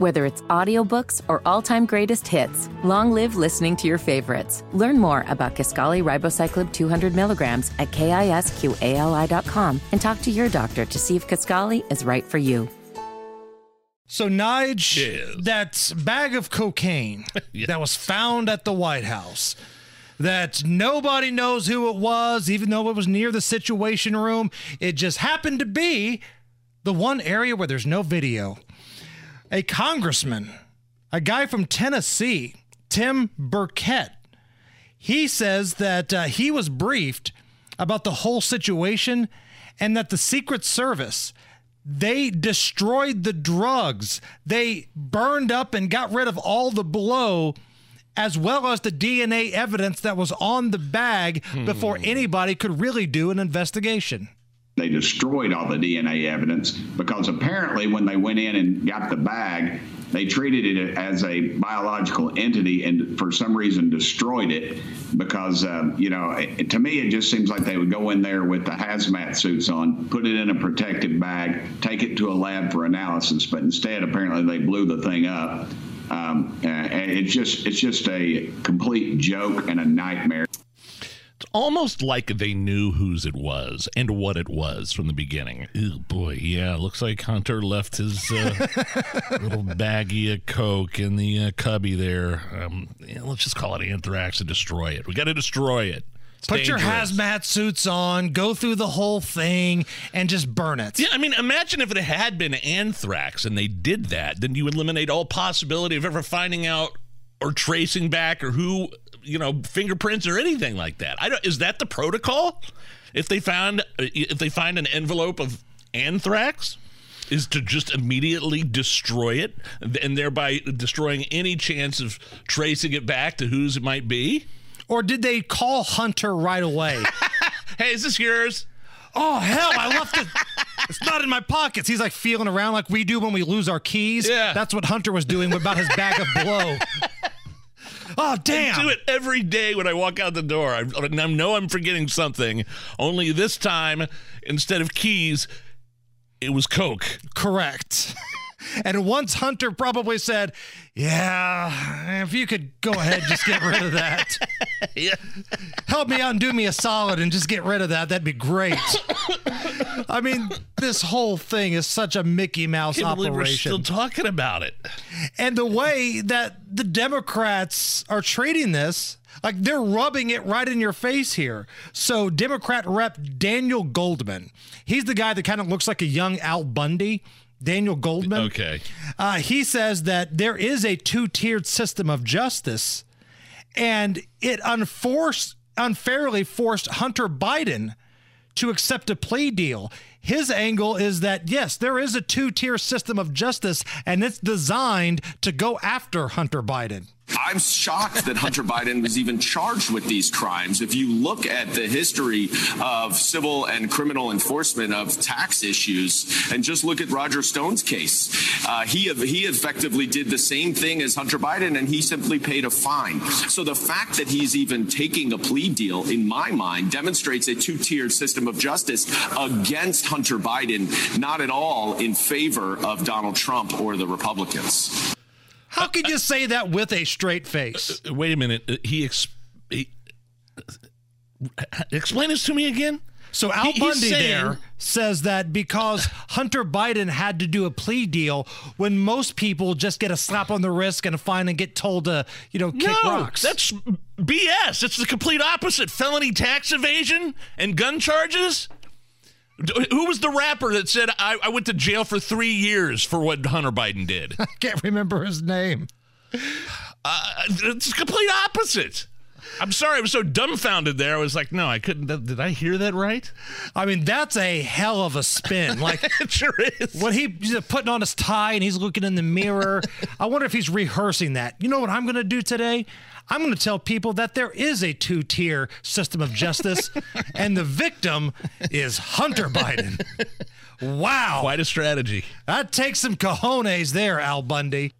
Whether it's audiobooks or all-time greatest hits, long live listening to your favorites. Learn more about Kisqali Ribociclib 200 milligrams at kisqali.com and talk to your doctor to see if Kisqali is right for you. So, Nige, Yes. that bag of cocaine Yeah. that was found at the White House, that nobody knows who it was, even though it was near the Situation Room, it just happened to be the one area where there's no video. A congressman, a guy from Tennessee, Tim Burchett, he says that uh, he was briefed about the whole situation and that the Secret Service they destroyed the drugs. They burned up and got rid of all the blow as well as the DNA evidence that was on the bag before anybody could really do an investigation. They destroyed all the DNA evidence because apparently when they went in and got the bag, they treated it as a biological entity and for some reason destroyed it because, um, you know, it, to me, it just seems like they would go in there with the hazmat suits on, put it in a protective bag, take it to a lab for analysis. But instead, apparently, they blew the thing up. Um, uh, and it's just it's just a complete joke and a nightmare. It's almost like they knew whose it was and what it was from the beginning. Ew, boy, yeah, looks like Hunter left his uh, little baggie of coke in the uh, cubby there. Um, yeah, let's just call it anthrax and destroy it. We got to destroy it. It's Put your hazmat suits on, go through the whole thing, and just burn it. Yeah, I mean, imagine if it had been anthrax and they did that, then you eliminate all possibility of ever finding out or tracing back or who, you know, fingerprints or anything like that. I don't. Is that the protocol? If they found, if they find an envelope of anthrax, is to just immediately destroy it and thereby destroying any chance of tracing it back to whose it might be. Or did they call Hunter right away? Hey, is this yours? oh, hell, I left it. It's not in my pockets. He's like feeling around like we do when we lose our keys. Yeah. That's what Hunter was doing about his bag of blow. Oh, damn. do it every day when I walk out the door. I, I know I'm forgetting something. Only this time, instead of keys, it was Coke. Correct. And once Hunter probably said, Yeah, if you could go ahead, just get rid of that. Yeah. Help me out and do me a solid and just get rid of that. That'd be great. I mean, this whole thing is such a Mickey Mouse Can't believe we're operation. still talking about it. and the way that the Democrats are treating this, like they're rubbing it right in your face here. So, Democrat Rep Daniel Goldman, he's the guy that kind of looks like a young Al Bundy. Daniel Goldman. Okay. Uh, he says that there is a two tiered system of justice, and it unforced, unfairly forced Hunter Biden to accept a plea deal. His angle is that, yes, there is a two tier system of justice, and it's designed to go after Hunter Biden. I'm shocked that Hunter Biden was even charged with these crimes. If you look at the history of civil and criminal enforcement of tax issues, and just look at Roger Stone's case, uh, he he effectively did the same thing as Hunter Biden, and he simply paid a fine. So the fact that he's even taking a plea deal, in my mind, demonstrates a two-tiered system of justice against Hunter Biden, not at all in favor of Donald Trump or the Republicans. How could you say that with a straight face? Uh, uh, wait a minute. Uh, He, ex- he uh, explain this to me again. So Al He- Bundy saying- there says that because Hunter Biden had to do a plea deal when most people just get a slap on the wrist and a fine and get told to, you know, kick no, rocks. that's BS. It's the complete opposite. Felony tax evasion and gun charges. Who was the rapper that said I, I went to jail for three years for what Hunter Biden did? I can't remember his name. Uh, it's complete opposite. I'm sorry, I was so dumbfounded there. I was like, no, I couldn't. Did I hear that right? I mean, that's a hell of a spin. Like It sure is. when he, he's putting on his tie and he's looking in the mirror. I wonder if he's rehearsing that. You know what I'm going to do today? I'm going to tell people that there is a two tier system of justice, and the victim is Hunter Biden. Wow. Quite a strategy. That takes some cojones there, Al Bundy.